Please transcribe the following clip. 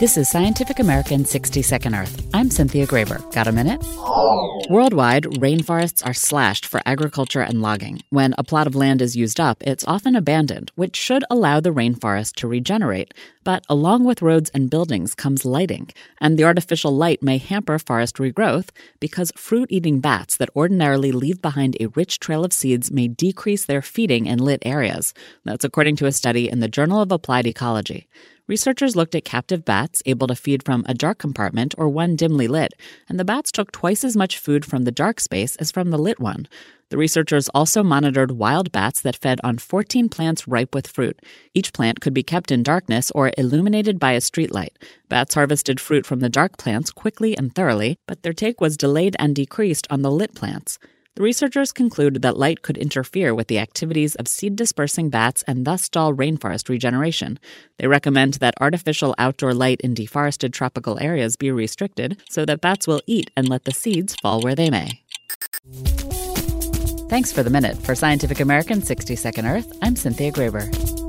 This is Scientific American 60 Second Earth. I'm Cynthia Graber. Got a minute? Worldwide, rainforests are slashed for agriculture and logging. When a plot of land is used up, it's often abandoned, which should allow the rainforest to regenerate. But along with roads and buildings comes lighting, and the artificial light may hamper forest regrowth because fruit eating bats that ordinarily leave behind a rich trail of seeds may decrease their feeding in lit areas. That's according to a study in the Journal of Applied Ecology. Researchers looked at captive bats able to feed from a dark compartment or one dimly lit, and the bats took twice as much food from the dark space as from the lit one. The researchers also monitored wild bats that fed on 14 plants ripe with fruit. Each plant could be kept in darkness or illuminated by a streetlight. Bats harvested fruit from the dark plants quickly and thoroughly, but their take was delayed and decreased on the lit plants. The researchers concluded that light could interfere with the activities of seed dispersing bats and thus stall rainforest regeneration. They recommend that artificial outdoor light in deforested tropical areas be restricted so that bats will eat and let the seeds fall where they may. Thanks for the minute. For Scientific American 60 Second Earth, I'm Cynthia Graber.